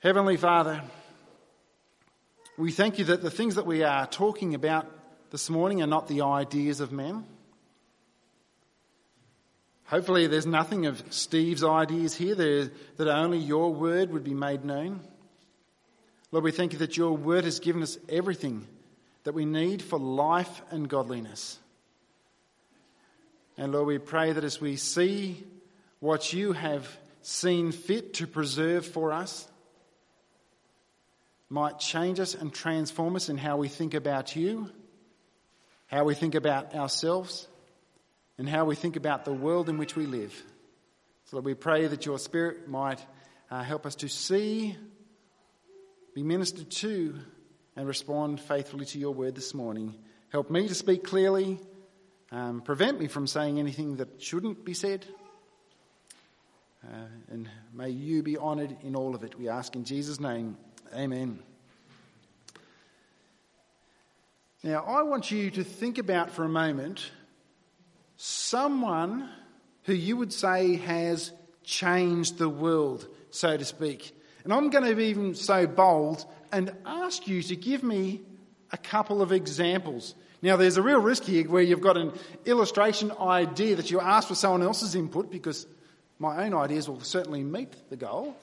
Heavenly Father, we thank you that the things that we are talking about this morning are not the ideas of men. Hopefully, there's nothing of Steve's ideas here, that only your word would be made known. Lord, we thank you that your word has given us everything that we need for life and godliness. And Lord, we pray that as we see what you have seen fit to preserve for us, might change us and transform us in how we think about you, how we think about ourselves, and how we think about the world in which we live. So that we pray that your Spirit might uh, help us to see, be ministered to, and respond faithfully to your word this morning. Help me to speak clearly, um, prevent me from saying anything that shouldn't be said. Uh, and may you be honoured in all of it. We ask in Jesus' name. Amen. Now, I want you to think about for a moment someone who you would say has changed the world, so to speak. And I'm going to be even so bold and ask you to give me a couple of examples. Now, there's a real risk here where you've got an illustration idea that you ask for someone else's input because my own ideas will certainly meet the goal.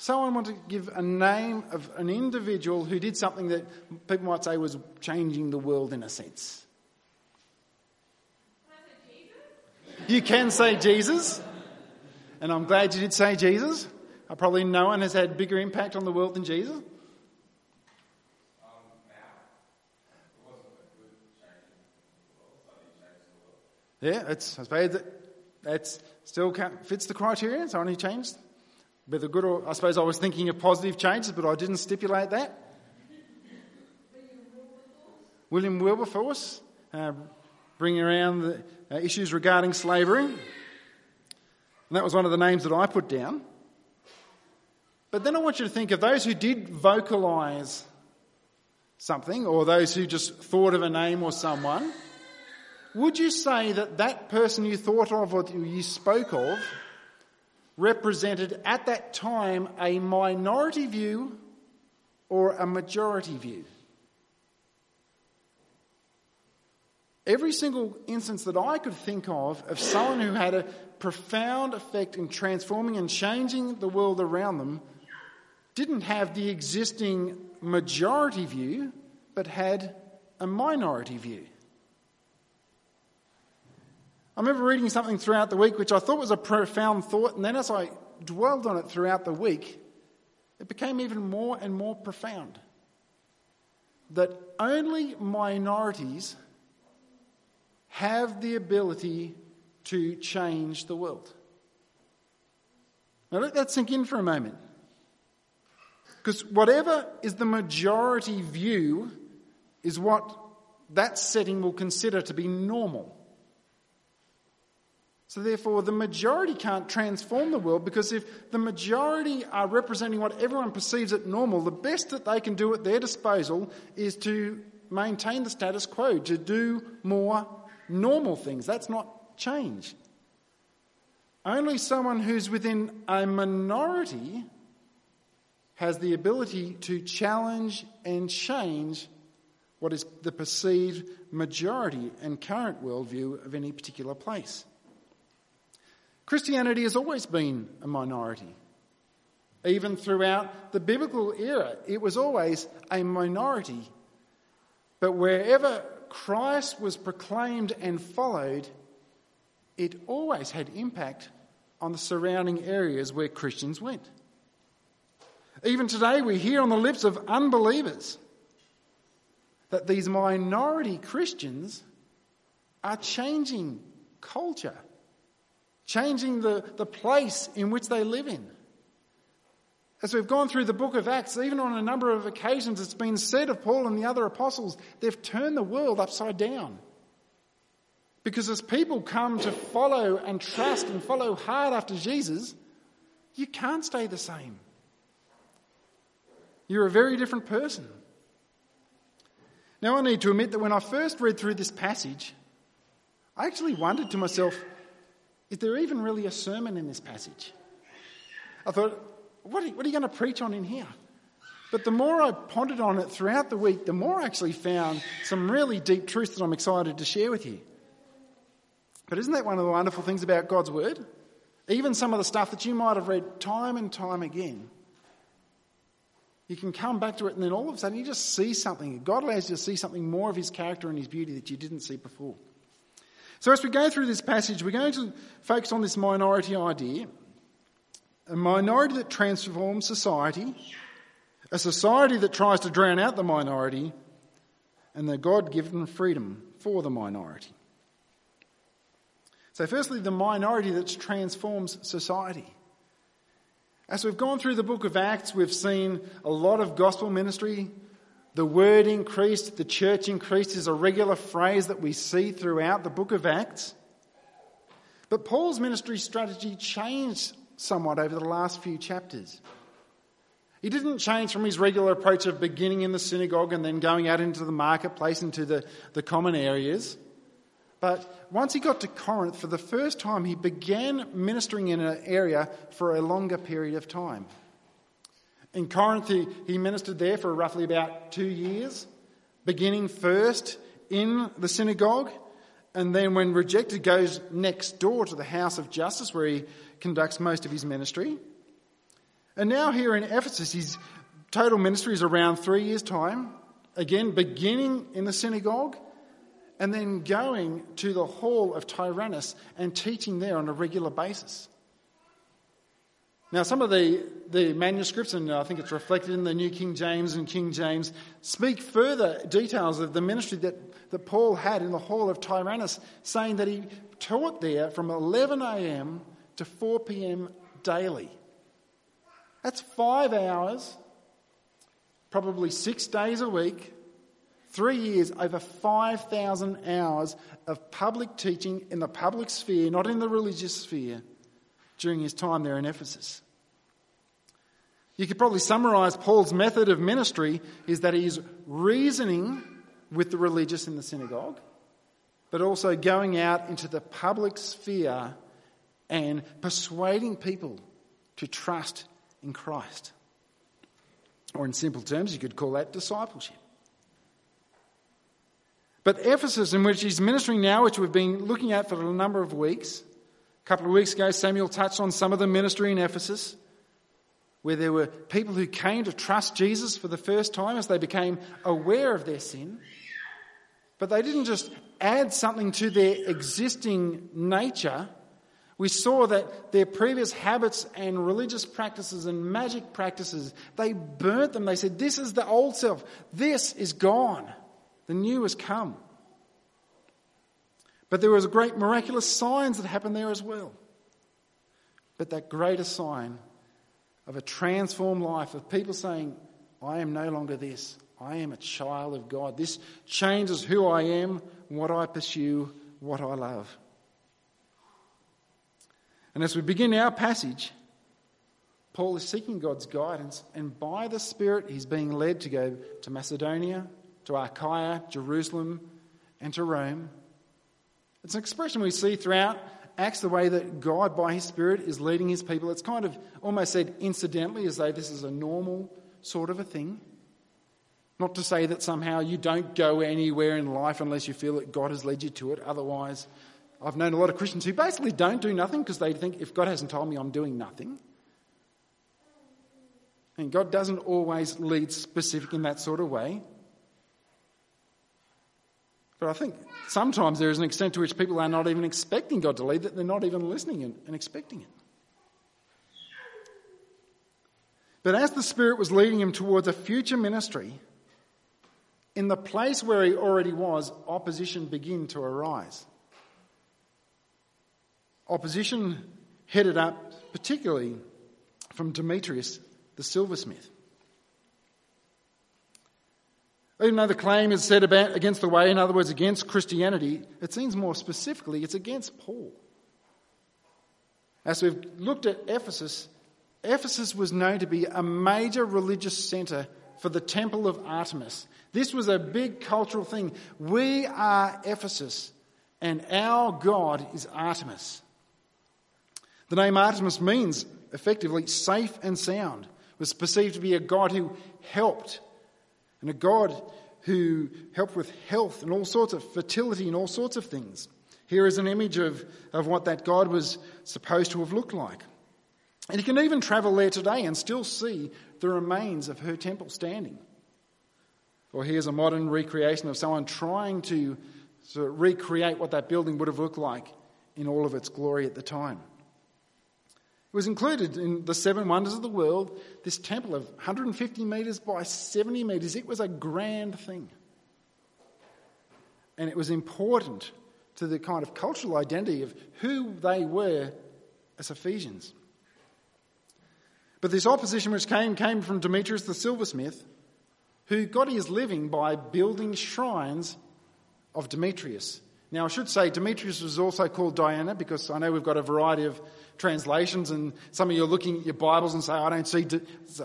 Someone want to give a name of an individual who did something that people might say was changing the world in a sense. You can say Jesus, and I'm glad you did say Jesus. Uh, probably no one has had bigger impact on the world than Jesus. Yeah, it's, I suppose that that's still fits the criteria. So only changed. Whether good or, I suppose I was thinking of positive changes, but I didn't stipulate that. William Wilberforce, uh, bringing around the uh, issues regarding slavery. And that was one of the names that I put down. But then I want you to think of those who did vocalise something, or those who just thought of a name or someone would you say that that person you thought of or you spoke of represented at that time a minority view or a majority view? Every single instance that I could think of of someone who had a profound effect in transforming and changing the world around them didn't have the existing majority view, but had a minority view. I remember reading something throughout the week which I thought was a profound thought, and then as I dwelled on it throughout the week, it became even more and more profound. That only minorities have the ability to change the world. Now let that sink in for a moment. Because whatever is the majority view is what that setting will consider to be normal. So, therefore, the majority can't transform the world because if the majority are representing what everyone perceives as normal, the best that they can do at their disposal is to maintain the status quo, to do more normal things. That's not change. Only someone who's within a minority has the ability to challenge and change what is the perceived majority and current worldview of any particular place. Christianity has always been a minority. Even throughout the biblical era, it was always a minority. But wherever Christ was proclaimed and followed, it always had impact on the surrounding areas where Christians went. Even today, we hear on the lips of unbelievers that these minority Christians are changing culture changing the, the place in which they live in. As we've gone through the book of Acts, even on a number of occasions, it's been said of Paul and the other apostles, they've turned the world upside down. Because as people come to follow and trust and follow hard after Jesus, you can't stay the same. You're a very different person. Now, I need to admit that when I first read through this passage, I actually wondered to myself, is there even really a sermon in this passage? I thought, what are, what are you going to preach on in here? But the more I pondered on it throughout the week, the more I actually found some really deep truths that I'm excited to share with you. But isn't that one of the wonderful things about God's Word? Even some of the stuff that you might have read time and time again, you can come back to it and then all of a sudden you just see something. God allows you to see something more of His character and His beauty that you didn't see before. So as we go through this passage, we're going to focus on this minority idea. A minority that transforms society a society that tries to drown out the minority, and the God given freedom for the minority. So, firstly, the minority that transforms society. As we've gone through the book of Acts, we've seen a lot of gospel ministry. The word increased, the church increased is a regular phrase that we see throughout the book of Acts. But Paul's ministry strategy changed somewhat over the last few chapters. He didn't change from his regular approach of beginning in the synagogue and then going out into the marketplace, into the, the common areas. But once he got to Corinth, for the first time, he began ministering in an area for a longer period of time. In Corinth, he, he ministered there for roughly about two years, beginning first in the synagogue, and then, when rejected, goes next door to the house of Justus where he conducts most of his ministry. And now, here in Ephesus, his total ministry is around three years' time. Again, beginning in the synagogue and then going to the hall of Tyrannus and teaching there on a regular basis. Now, some of the, the manuscripts, and I think it's reflected in the New King James and King James, speak further details of the ministry that, that Paul had in the hall of Tyrannus, saying that he taught there from 11 a.m. to 4 p.m. daily. That's five hours, probably six days a week, three years, over 5,000 hours of public teaching in the public sphere, not in the religious sphere, during his time there in Ephesus. You could probably summarize Paul's method of ministry is that he's reasoning with the religious in the synagogue, but also going out into the public sphere and persuading people to trust in Christ. Or, in simple terms, you could call that discipleship. But Ephesus, in which he's ministering now, which we've been looking at for a number of weeks, a couple of weeks ago, Samuel touched on some of the ministry in Ephesus, where there were people who came to trust Jesus for the first time as they became aware of their sin. But they didn't just add something to their existing nature, we saw that their previous habits and religious practices and magic practices, they burnt them. They said, This is the old self. This is gone. The new has come. But there was great miraculous signs that happened there as well. But that greater sign of a transformed life, of people saying, I am no longer this. I am a child of God. This changes who I am, what I pursue, what I love. And as we begin our passage, Paul is seeking God's guidance, and by the Spirit, he's being led to go to Macedonia, to Achaia, Jerusalem, and to Rome. It's an expression we see throughout Acts, the way that God, by his Spirit, is leading his people. It's kind of almost said incidentally, as though this is a normal sort of a thing. Not to say that somehow you don't go anywhere in life unless you feel that God has led you to it. Otherwise, I've known a lot of Christians who basically don't do nothing because they think if God hasn't told me, I'm doing nothing. And God doesn't always lead specific in that sort of way. But I think sometimes there is an extent to which people are not even expecting God to lead, that they're not even listening and, expecting it. But as the Spirit was leading him towards a future ministry, in the place where he already was, opposition began to arise opposition headed up particularly from Demetrius the silversmith. Even though the claim is said about against the way, in other words, against Christianity, it seems more specifically it's against Paul. As we've looked at Ephesus, Ephesus was known to be a major religious centre for the temple of Artemis. This was a big cultural thing. We are Ephesus, and our God is Artemis. The name Artemis means effectively safe and sound, it was perceived to be a God who helped, and a God who helped with health and all sorts of fertility and all sorts of things. Here is an image of, of what that God was supposed to have looked like. And you can even travel there today and still see the remains of her temple standing. Or here's a modern recreation of someone trying to of recreate what that building would have looked like in all of its glory at the time. It was included in the seven wonders of the world, this temple of 150 metres by 70 metres. It was a grand thing. And it was important to the kind of cultural identity of who they were as Ephesians. But this opposition which came came from Demetrius the silversmith, who got his living by building shrines of Demetrius. Now, I should say Demetrius was also called Diana because I know we've got a variety of translations, and some of you are looking at your Bibles and say, I don't see,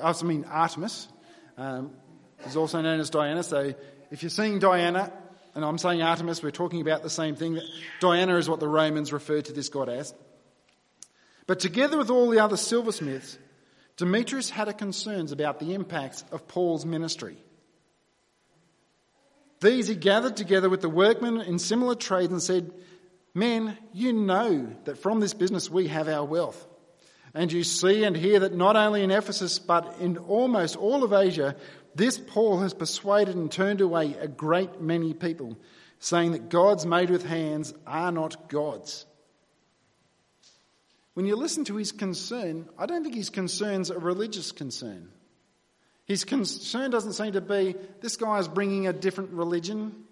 I mean Artemis. Um, is also known as Diana. So if you're seeing Diana, and I'm saying Artemis, we're talking about the same thing. Diana is what the Romans referred to this god as. But together with all the other silversmiths, Demetrius had concerns about the impacts of Paul's ministry. These he gathered together with the workmen in similar trades and said, Men, you know that from this business we have our wealth. And you see and hear that not only in Ephesus, but in almost all of Asia, this Paul has persuaded and turned away a great many people, saying that gods made with hands are not gods. When you listen to his concern, I don't think his concern's a religious concern. His concern doesn't seem to be this guy is bringing a different religion.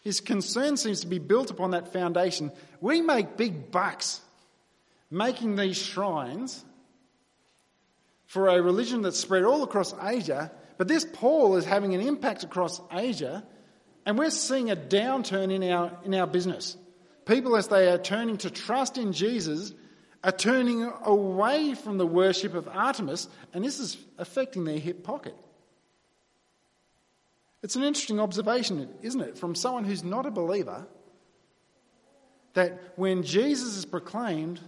His concern seems to be built upon that foundation. We make big bucks making these shrines for a religion that's spread all across Asia, but this Paul is having an impact across Asia, and we're seeing a downturn in our, in our business. People, as they are turning to trust in Jesus, are turning away from the worship of Artemis, and this is affecting their hip pocket. It's an interesting observation, isn't it, from someone who's not a believer, that when Jesus is proclaimed,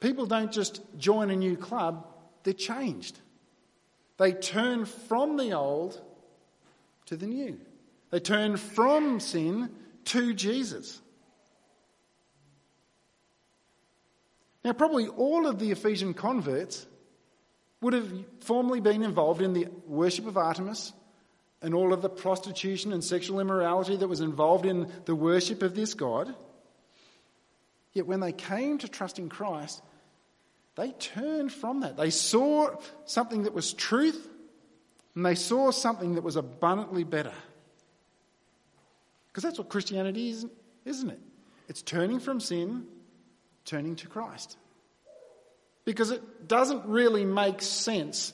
people don't just join a new club, they're changed. They turn from the old to the new. They turn from sin to Jesus. Now, probably all of the Ephesian converts would have formerly been involved in the worship of Artemis and all of the prostitution and sexual immorality that was involved in the worship of this God. Yet when they came to trust in Christ, they turned from that. They saw something that was truth and they saw something that was abundantly better. Because that's what Christianity is, isn't it? It's turning from sin turning to Christ. Because it doesn't really make sense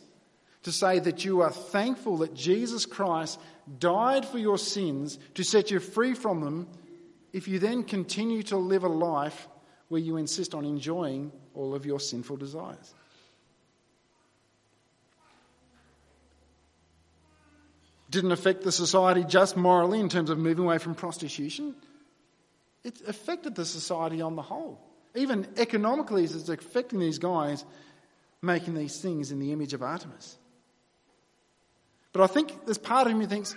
to say that you are thankful that Jesus Christ died for your sins to set you free from them if you then continue to live a life where you insist on enjoying all of your sinful desires. Didn't affect the society just morally in terms of moving away from prostitution. It affected the society on the whole. Even economically, it's affecting these guys making these things in the image of Artemis. But I think there's part of him who thinks,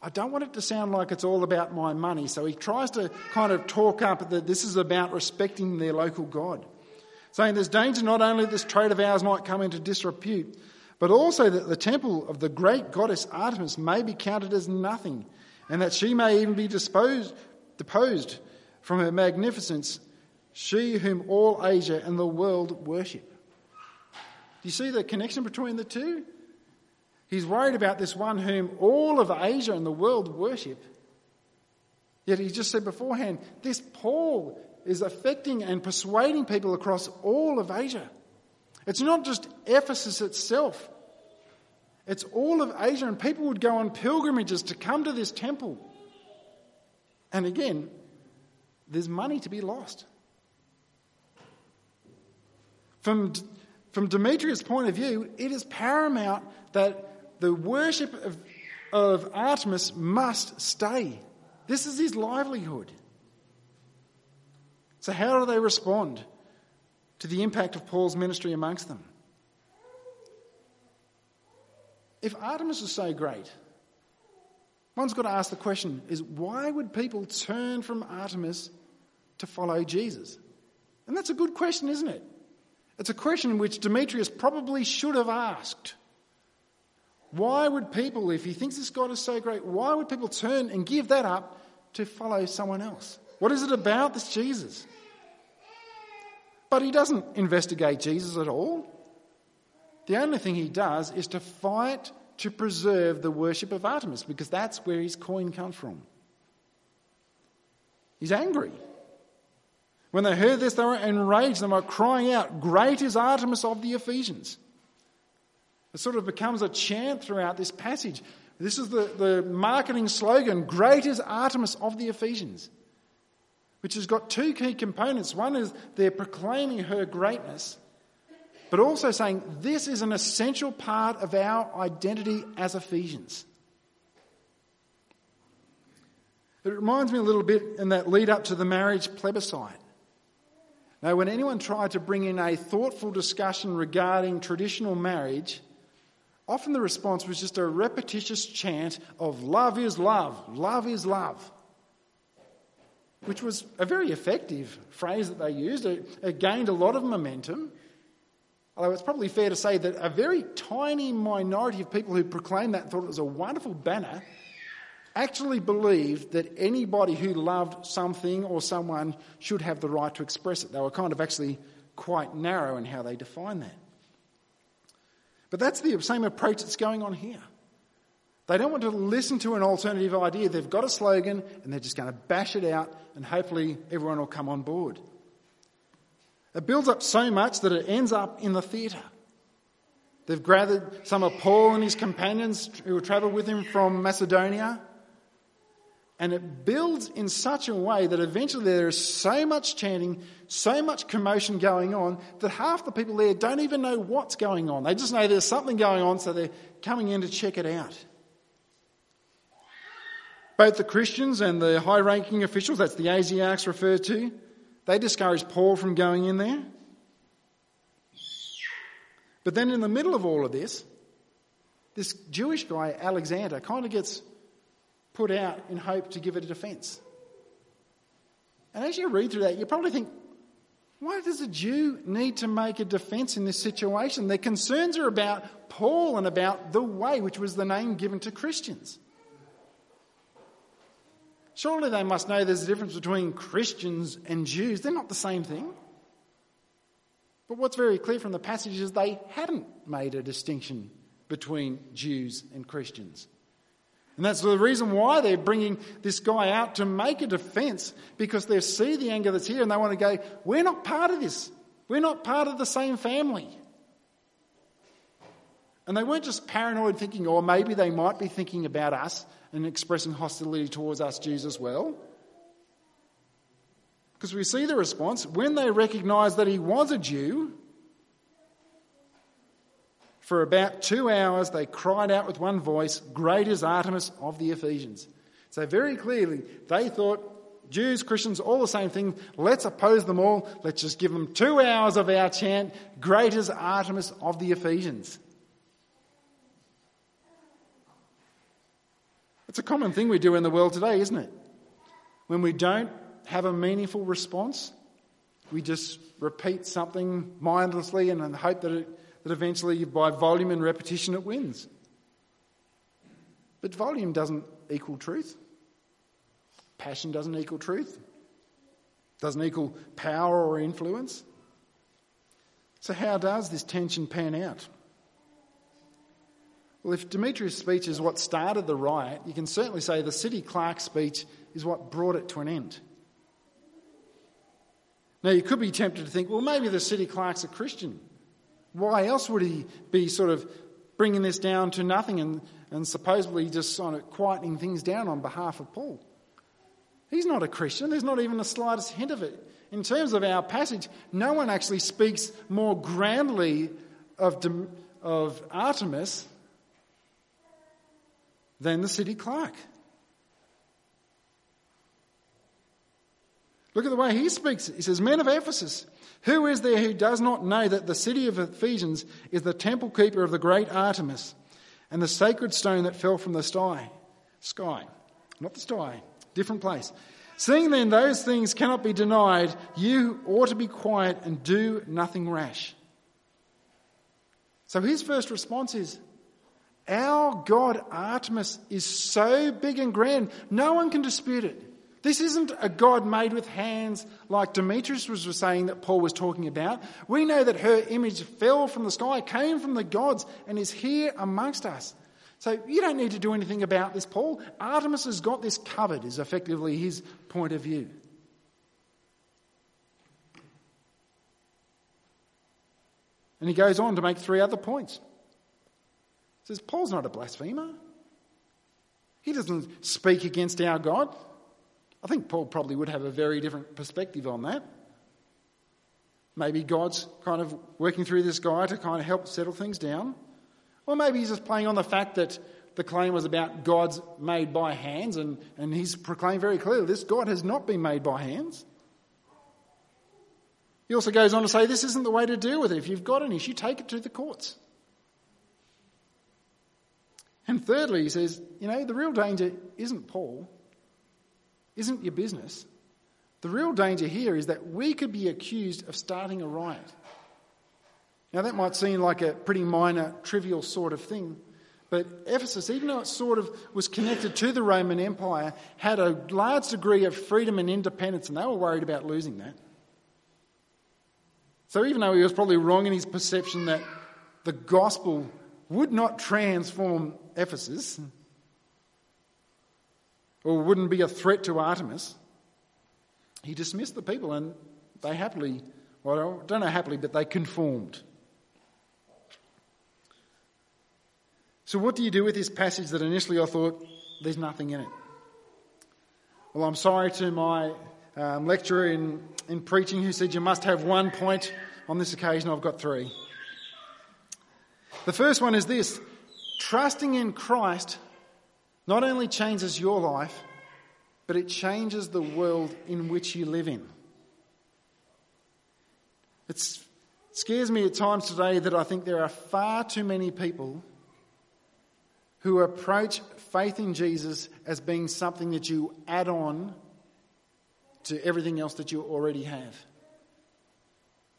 I don't want it to sound like it's all about my money. So he tries to kind of talk up that this is about respecting their local God. Saying there's danger not only that this trade of ours might come into disrepute, but also that the temple of the great goddess Artemis may be counted as nothing, and that she may even be disposed, deposed from her magnificence she whom all Asia and the world worship. Do you see the connection between the two? He's worried about this one whom all of Asia and the world worship. Yet he just said beforehand, this Paul is affecting and persuading people across all of Asia. It's not just Ephesus itself, it's all of Asia, and people would go on pilgrimages to come to this temple. And again, there's money to be lost. From, from Demetrius' point of view, it is paramount that the worship of, of Artemis must stay. This is his livelihood. So, how do they respond? to the impact of Paul's ministry amongst them. If Artemis is so great, one's got to ask the question is why would people turn from Artemis to follow Jesus? And that's a good question, isn't it? It's a question which Demetrius probably should have asked. Why would people, if he thinks this God is so great, why would people turn and give that up to follow someone else? What is it about this Jesus? But he doesn't investigate Jesus at all. The only thing he does is to fight to preserve the worship of Artemis because that's where his coin comes from. He's angry. When they heard this, they were enraged. They were crying out, Great is Artemis of the Ephesians. It sort of becomes a chant throughout this passage. This is the, the marketing slogan Great is Artemis of the Ephesians, which has got two key components. One is they're proclaiming her greatness, but also saying this is an essential part of our identity as Ephesians. It reminds me a little bit in that lead up to the marriage plebiscite. Now, when anyone tried to bring in a thoughtful discussion regarding traditional marriage, Often the response was just a repetitious chant of love is love, love is love, which was a very effective phrase that they used. It, it gained a lot of momentum. Although it's probably fair to say that a very tiny minority of people who proclaimed that thought it was a wonderful banner actually believed that anybody who loved something or someone should have the right to express it. They were kind of actually quite narrow in how they defined that. But that's the same approach that's going on here. They don't want to listen to an alternative idea. They've got a slogan and they're just going to bash it out and hopefully everyone will come on board. It builds up so much that it ends up in the theatre. They've gathered some of Paul and his companions who travelled with him from Macedonia. And it builds in such a way that eventually there is so much chanting, so much commotion going on, that half the people there don't even know what's going on. They just know there's something going on, so they're coming in to check it out. Both the Christians and the high ranking officials, that's the Asiarchs referred to, they discourage Paul from going in there. But then in the middle of all of this, this Jewish guy, Alexander, kind of gets put out in hope to give it a defence. And as you read through that, you probably think, why does a Jew need to make a defence in this situation? Their concerns are about Paul and about the way, which was the name given to Christians. Surely they must know there's a difference between Christians and Jews. They're not the same thing. But what's very clear from the passage is they hadn't made a distinction between Jews and Christians. And that's the reason why they're bringing this guy out to make a defence because they see the anger that's here and they want to go, We're not part of this. We're not part of the same family. And they weren't just paranoid thinking, or maybe they might be thinking about us and expressing hostility towards us Jews as well. Because we see the response when they recognise that he was a Jew, for about two hours, they cried out with one voice, Great is Artemis of the Ephesians. So, very clearly, they thought Jews, Christians, all the same thing. Let's oppose them all. Let's just give them two hours of our chant, Great is Artemis of the Ephesians. It's a common thing we do in the world today, isn't it? When we don't have a meaningful response, we just repeat something mindlessly and hope that it that eventually, by volume and repetition, it wins. But volume doesn't equal truth. Passion doesn't equal truth. Doesn't equal power or influence. So, how does this tension pan out? Well, if Demetrius' speech is what started the riot, you can certainly say the city clerk's speech is what brought it to an end. Now, you could be tempted to think, well, maybe the city clerk's a Christian. Why else would he be sort of bringing this down to nothing and, and supposedly just sort of quietening things down on behalf of Paul? He's not a Christian. There's not even the slightest hint of it. In terms of our passage, no one actually speaks more grandly of, of Artemis than the city clerk. Look at the way he speaks. He says, Men of Ephesus, Who is there who does not know that the city of Ephesians is the temple keeper of the great Artemis and the sacred stone that fell from the sky? Sky, not the sky, different place. Seeing then those things cannot be denied, you ought to be quiet and do nothing rash. So his first response is, Our God Artemis is so big and grand, no one can dispute it. This isn't a God made with hands like Demetrius was saying that Paul was talking about. We know that her image fell from the sky, came from the gods, and is here amongst us. So you don't need to do anything about this, Paul. Artemis has got this covered, is effectively his point of view. And he goes on to make three other points. He says, Paul's not a blasphemer. He doesn't speak against our God. I think Paul probably would have a very different perspective on that. Maybe God's kind of working through this guy to kind of help settle things down. Or maybe he's just playing on the fact that the claim was about gods made by hands, and, and he's proclaimed very clearly this God has not been made by hands. He also goes on to say this isn't the way to deal with it. If you've got an issue, take it to the courts. And thirdly, he says, you know, the real danger isn't Paul, isn't your business. The real danger here is that we could be accused of starting a riot. Now, that might seem like a pretty minor, trivial sort of thing, but Ephesus, even though it sort of was connected to the Roman Empire, had a large degree of freedom and independence, and they were worried about losing that. So, even though he was probably wrong in his perception that the gospel would not transform Ephesus or wouldn't be a threat to Artemis, he dismissed the people and they happily, well, I don't know happily, but they conformed. So, what do you do with this passage that initially I thought there's nothing in it? Well, I'm sorry to my um, lecturer in, in preaching who said you must have one point. On this occasion, I've got three. The first one is this trusting in Christ not only changes your life, but it changes the world in which you live in. It scares me at times today that I think there are far too many people who approach faith in Jesus as being something that you add on to everything else that you already have.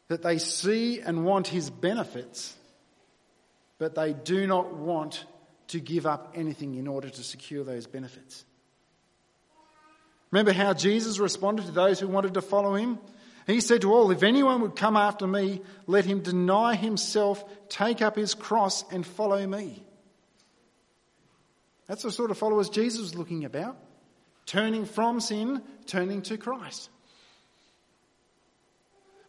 That they see and want his benefits, but they do not want to give up anything in order to secure those benefits. Remember how Jesus responded to those who wanted to follow him? He said to all, If anyone would come after me, let him deny himself, take up his cross, and follow me. That's the sort of followers Jesus was looking about. Turning from sin, turning to Christ.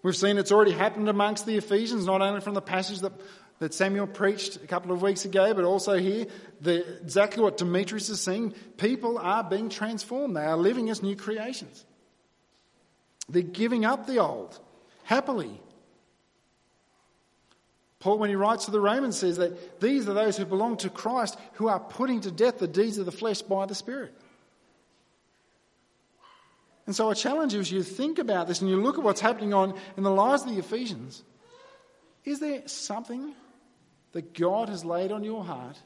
We've seen it's already happened amongst the Ephesians, not only from the passage that, that Samuel preached a couple of weeks ago, but also here, the, exactly what Demetrius is saying. People are being transformed, they are living as new creations. They're giving up the old happily Paul, when he writes to the Romans, says that these are those who belong to Christ who are putting to death the deeds of the flesh by the Spirit. And so I challenge you as you think about this and you look at what's happening on in the lives of the Ephesians. Is there something that God has laid on your heart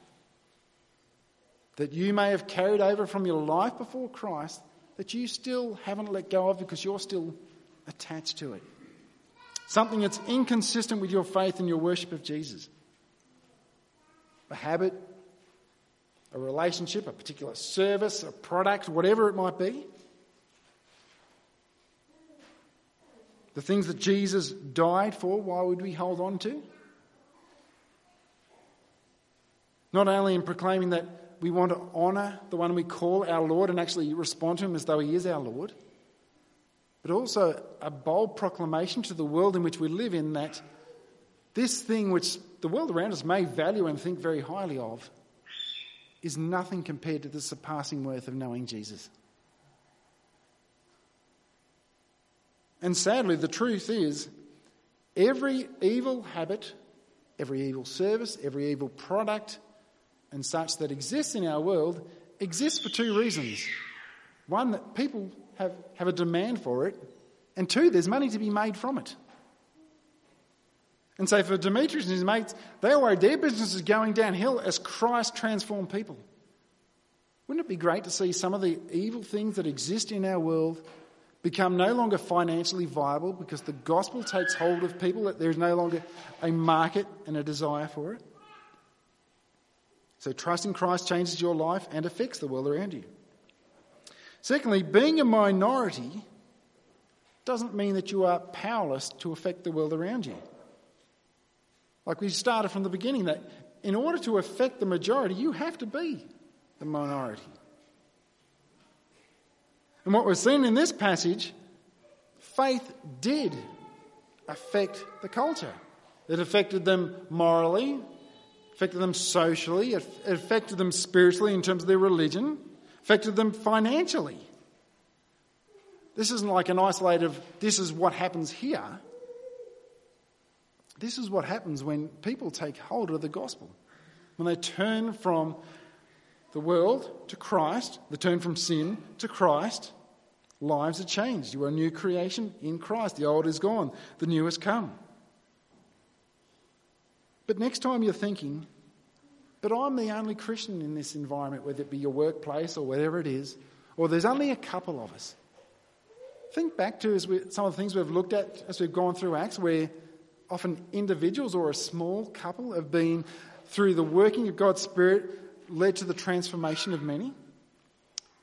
that you may have carried over from your life before Christ that you still haven't let go of because you're still attached to it? something that's inconsistent with your faith and your worship of Jesus. A habit, a relationship, a particular service, a product, whatever it might be. The things that Jesus died for, why would we hold on to? Not only in proclaiming that we want to honour the one we call our Lord and actually respond to him as though he is our Lord but also a bold proclamation to the world in which we live in that this thing which the world around us may value and think very highly of is nothing compared to the surpassing worth of knowing Jesus. And sadly, the truth is every evil habit, every evil service, every evil product, and such that exists in our world exists for two reasons. One, that people have, have a demand for it, and two, there's money to be made from it. And so for Demetrius and his mates, they were their business is going downhill as Christ transformed people. Wouldn't it be great to see some of the evil things that exist in our world become no longer financially viable because the gospel takes hold of people, that there's no longer a market and a desire for it? So trust in Christ changes your life and affects the world around you. Secondly, being a minority doesn't mean that you are powerless to affect the world around you. Like we started from the beginning, that in order to affect the majority, you have to be the minority. And what we're seeing in this passage, faith did affect the culture. It affected them morally, affected them socially, it affected them spiritually in terms of their religion, affected them financially. This isn't like an isolated, this is what happens here. This is what happens when people take hold of the gospel. When they turn from the world to Christ, they turn from sin to Christ, lives are changed. You are a new creation in Christ. The old is gone, the new has come. But next time you're thinking, but I'm the only Christian in this environment, whether it be your workplace or whatever it is, or there's only a couple of us. Think back to we, some of the things we've looked at as we've gone through Acts, where often individuals or a small couple have been, through the working of God's Spirit, led to the transformation of many.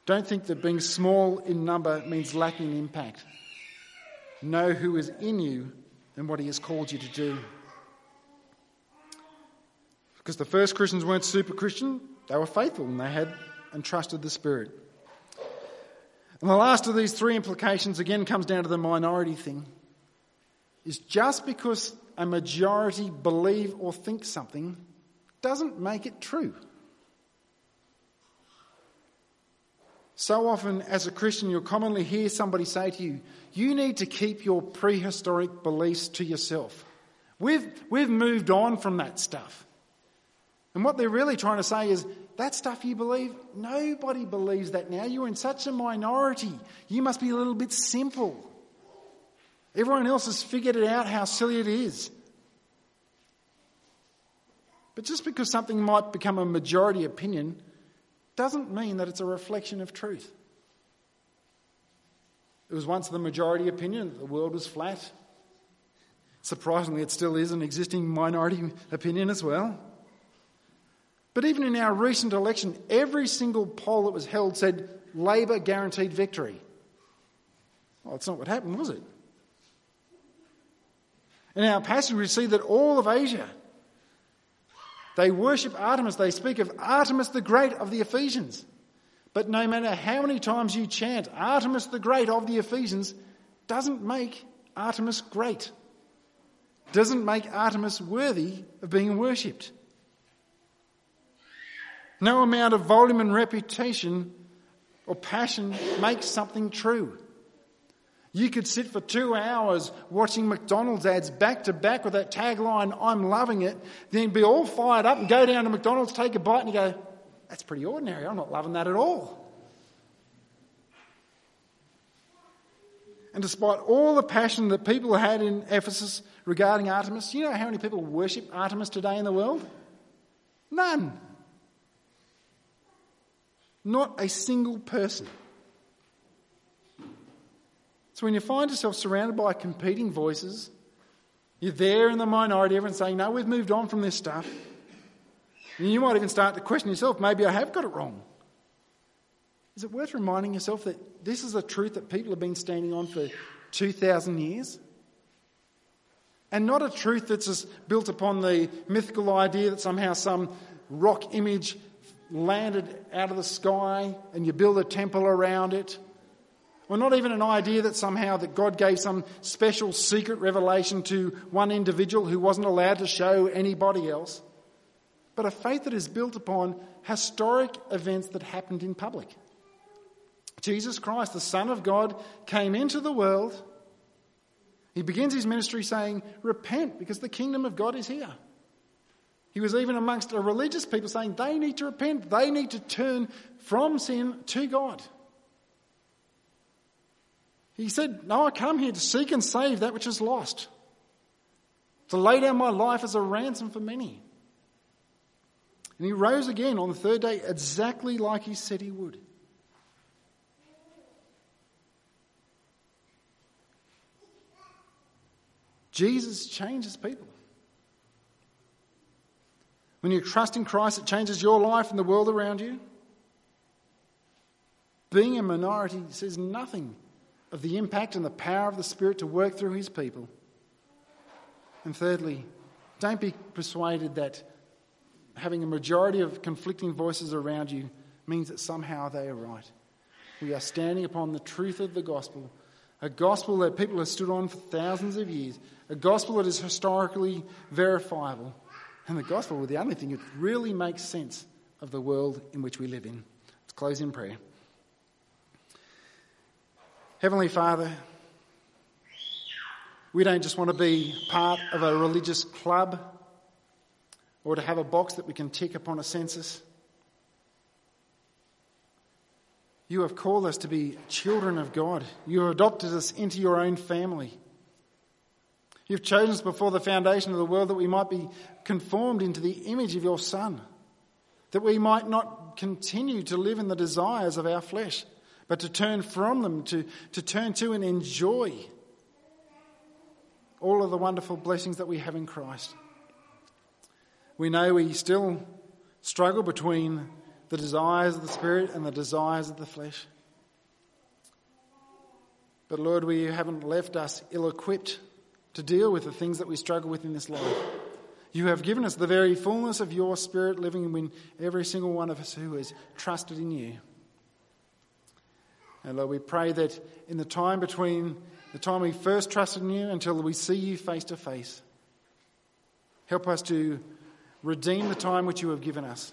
Don't think that being small in number means lacking impact. Know who is in you and what He has called you to do. Because the first Christians weren't super Christian, they were faithful and they had and trusted the Spirit. And the last of these three implications again comes down to the minority thing. Is just because a majority believe or think something doesn't make it true. So often, as a Christian, you'll commonly hear somebody say to you, You need to keep your prehistoric beliefs to yourself. We've, we've moved on from that stuff. And what they're really trying to say is, That stuff you believe, nobody believes that now. You're in such a minority. You must be a little bit simple. Everyone else has figured it out how silly it is. But just because something might become a majority opinion doesn't mean that it's a reflection of truth. It was once the majority opinion that the world was flat. Surprisingly, it still is an existing minority opinion as well. But even in our recent election, every single poll that was held said Labor guaranteed victory. Well, that's not what happened, was it? In our passage, we see that all of Asia they worship Artemis. They speak of Artemis the Great of the Ephesians. But no matter how many times you chant Artemis the Great of the Ephesians, doesn't make Artemis great. Doesn't make Artemis worthy of being worshipped. No amount of volume and reputation or passion makes something true. You could sit for two hours watching McDonald's ads back to back with that tagline, I'm loving it, then be all fired up and go down to McDonald's, take a bite, and you go, that's pretty ordinary. I'm not loving that at all. And despite all the passion that people had in Ephesus regarding Artemis, you know how many people worship Artemis today in the world? None. Not a single person. So when you find yourself surrounded by competing voices, you're there in the minority, everyone's saying, No, we've moved on from this stuff. And you might even start to question yourself, maybe I have got it wrong. Is it worth reminding yourself that this is a truth that people have been standing on for 2,000 years? And not a truth that's just built upon the mythical idea that somehow some rock image landed out of the sky and you build a temple around it or not even an idea that somehow that God gave some special secret revelation to one individual who wasn't allowed to show anybody else, but a faith that is built upon historic events that happened in public. Jesus Christ, the Son of God, came into the world. He begins his ministry saying, Repent, because the kingdom of God is here. He was even amongst a religious people saying they need to repent, they need to turn from sin to God. He said, No, I come here to seek and save that which is lost. to lay down my life as a ransom for many. And he rose again on the third day exactly like he said he would. Jesus changes people. When you trust in Christ, it changes your life and the world around you. Being a minority says nothing of the impact and the power of the Spirit to work through His people. And thirdly, don't be persuaded that having a majority of conflicting voices around you means that somehow they are right. We are standing upon the truth of the gospel, a gospel that people have stood on for thousands of years, a gospel that is historically verifiable, and the gospel, were the only thing that really makes sense of the world in which we live in. Let's close in prayer. Heavenly Father, we don't just want to be part of a religious club or to have a box that we can tick upon a census. You have called us to be children of God. You have adopted us into your own family. You've chosen us before the foundation of the world that we might be conformed into the image of your Son, that we might not continue to live in the desires of our flesh but to turn from them, to, to turn to and enjoy all of the wonderful blessings that we have in Christ. We know we still struggle between the desires of the Spirit and the desires of the flesh. But Lord, we haven't left us ill equipped to deal with the things that we struggle with in this life. You have given us the very fullness of your Spirit living in every single one of us who has trusted in you. And Lord, we pray that in the time between the time we first trusted in you until we see you face to face, help us to redeem the time which you have given us,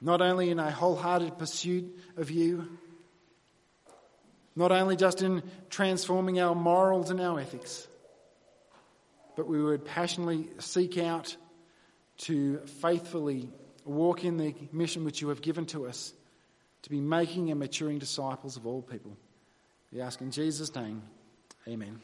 not only in a wholehearted pursuit of you, not only just in transforming our morals and our ethics, but we would passionately seek out to faithfully walk in the mission which you have given to us to be making and maturing disciples of all people. We ask in Jesus' name, amen.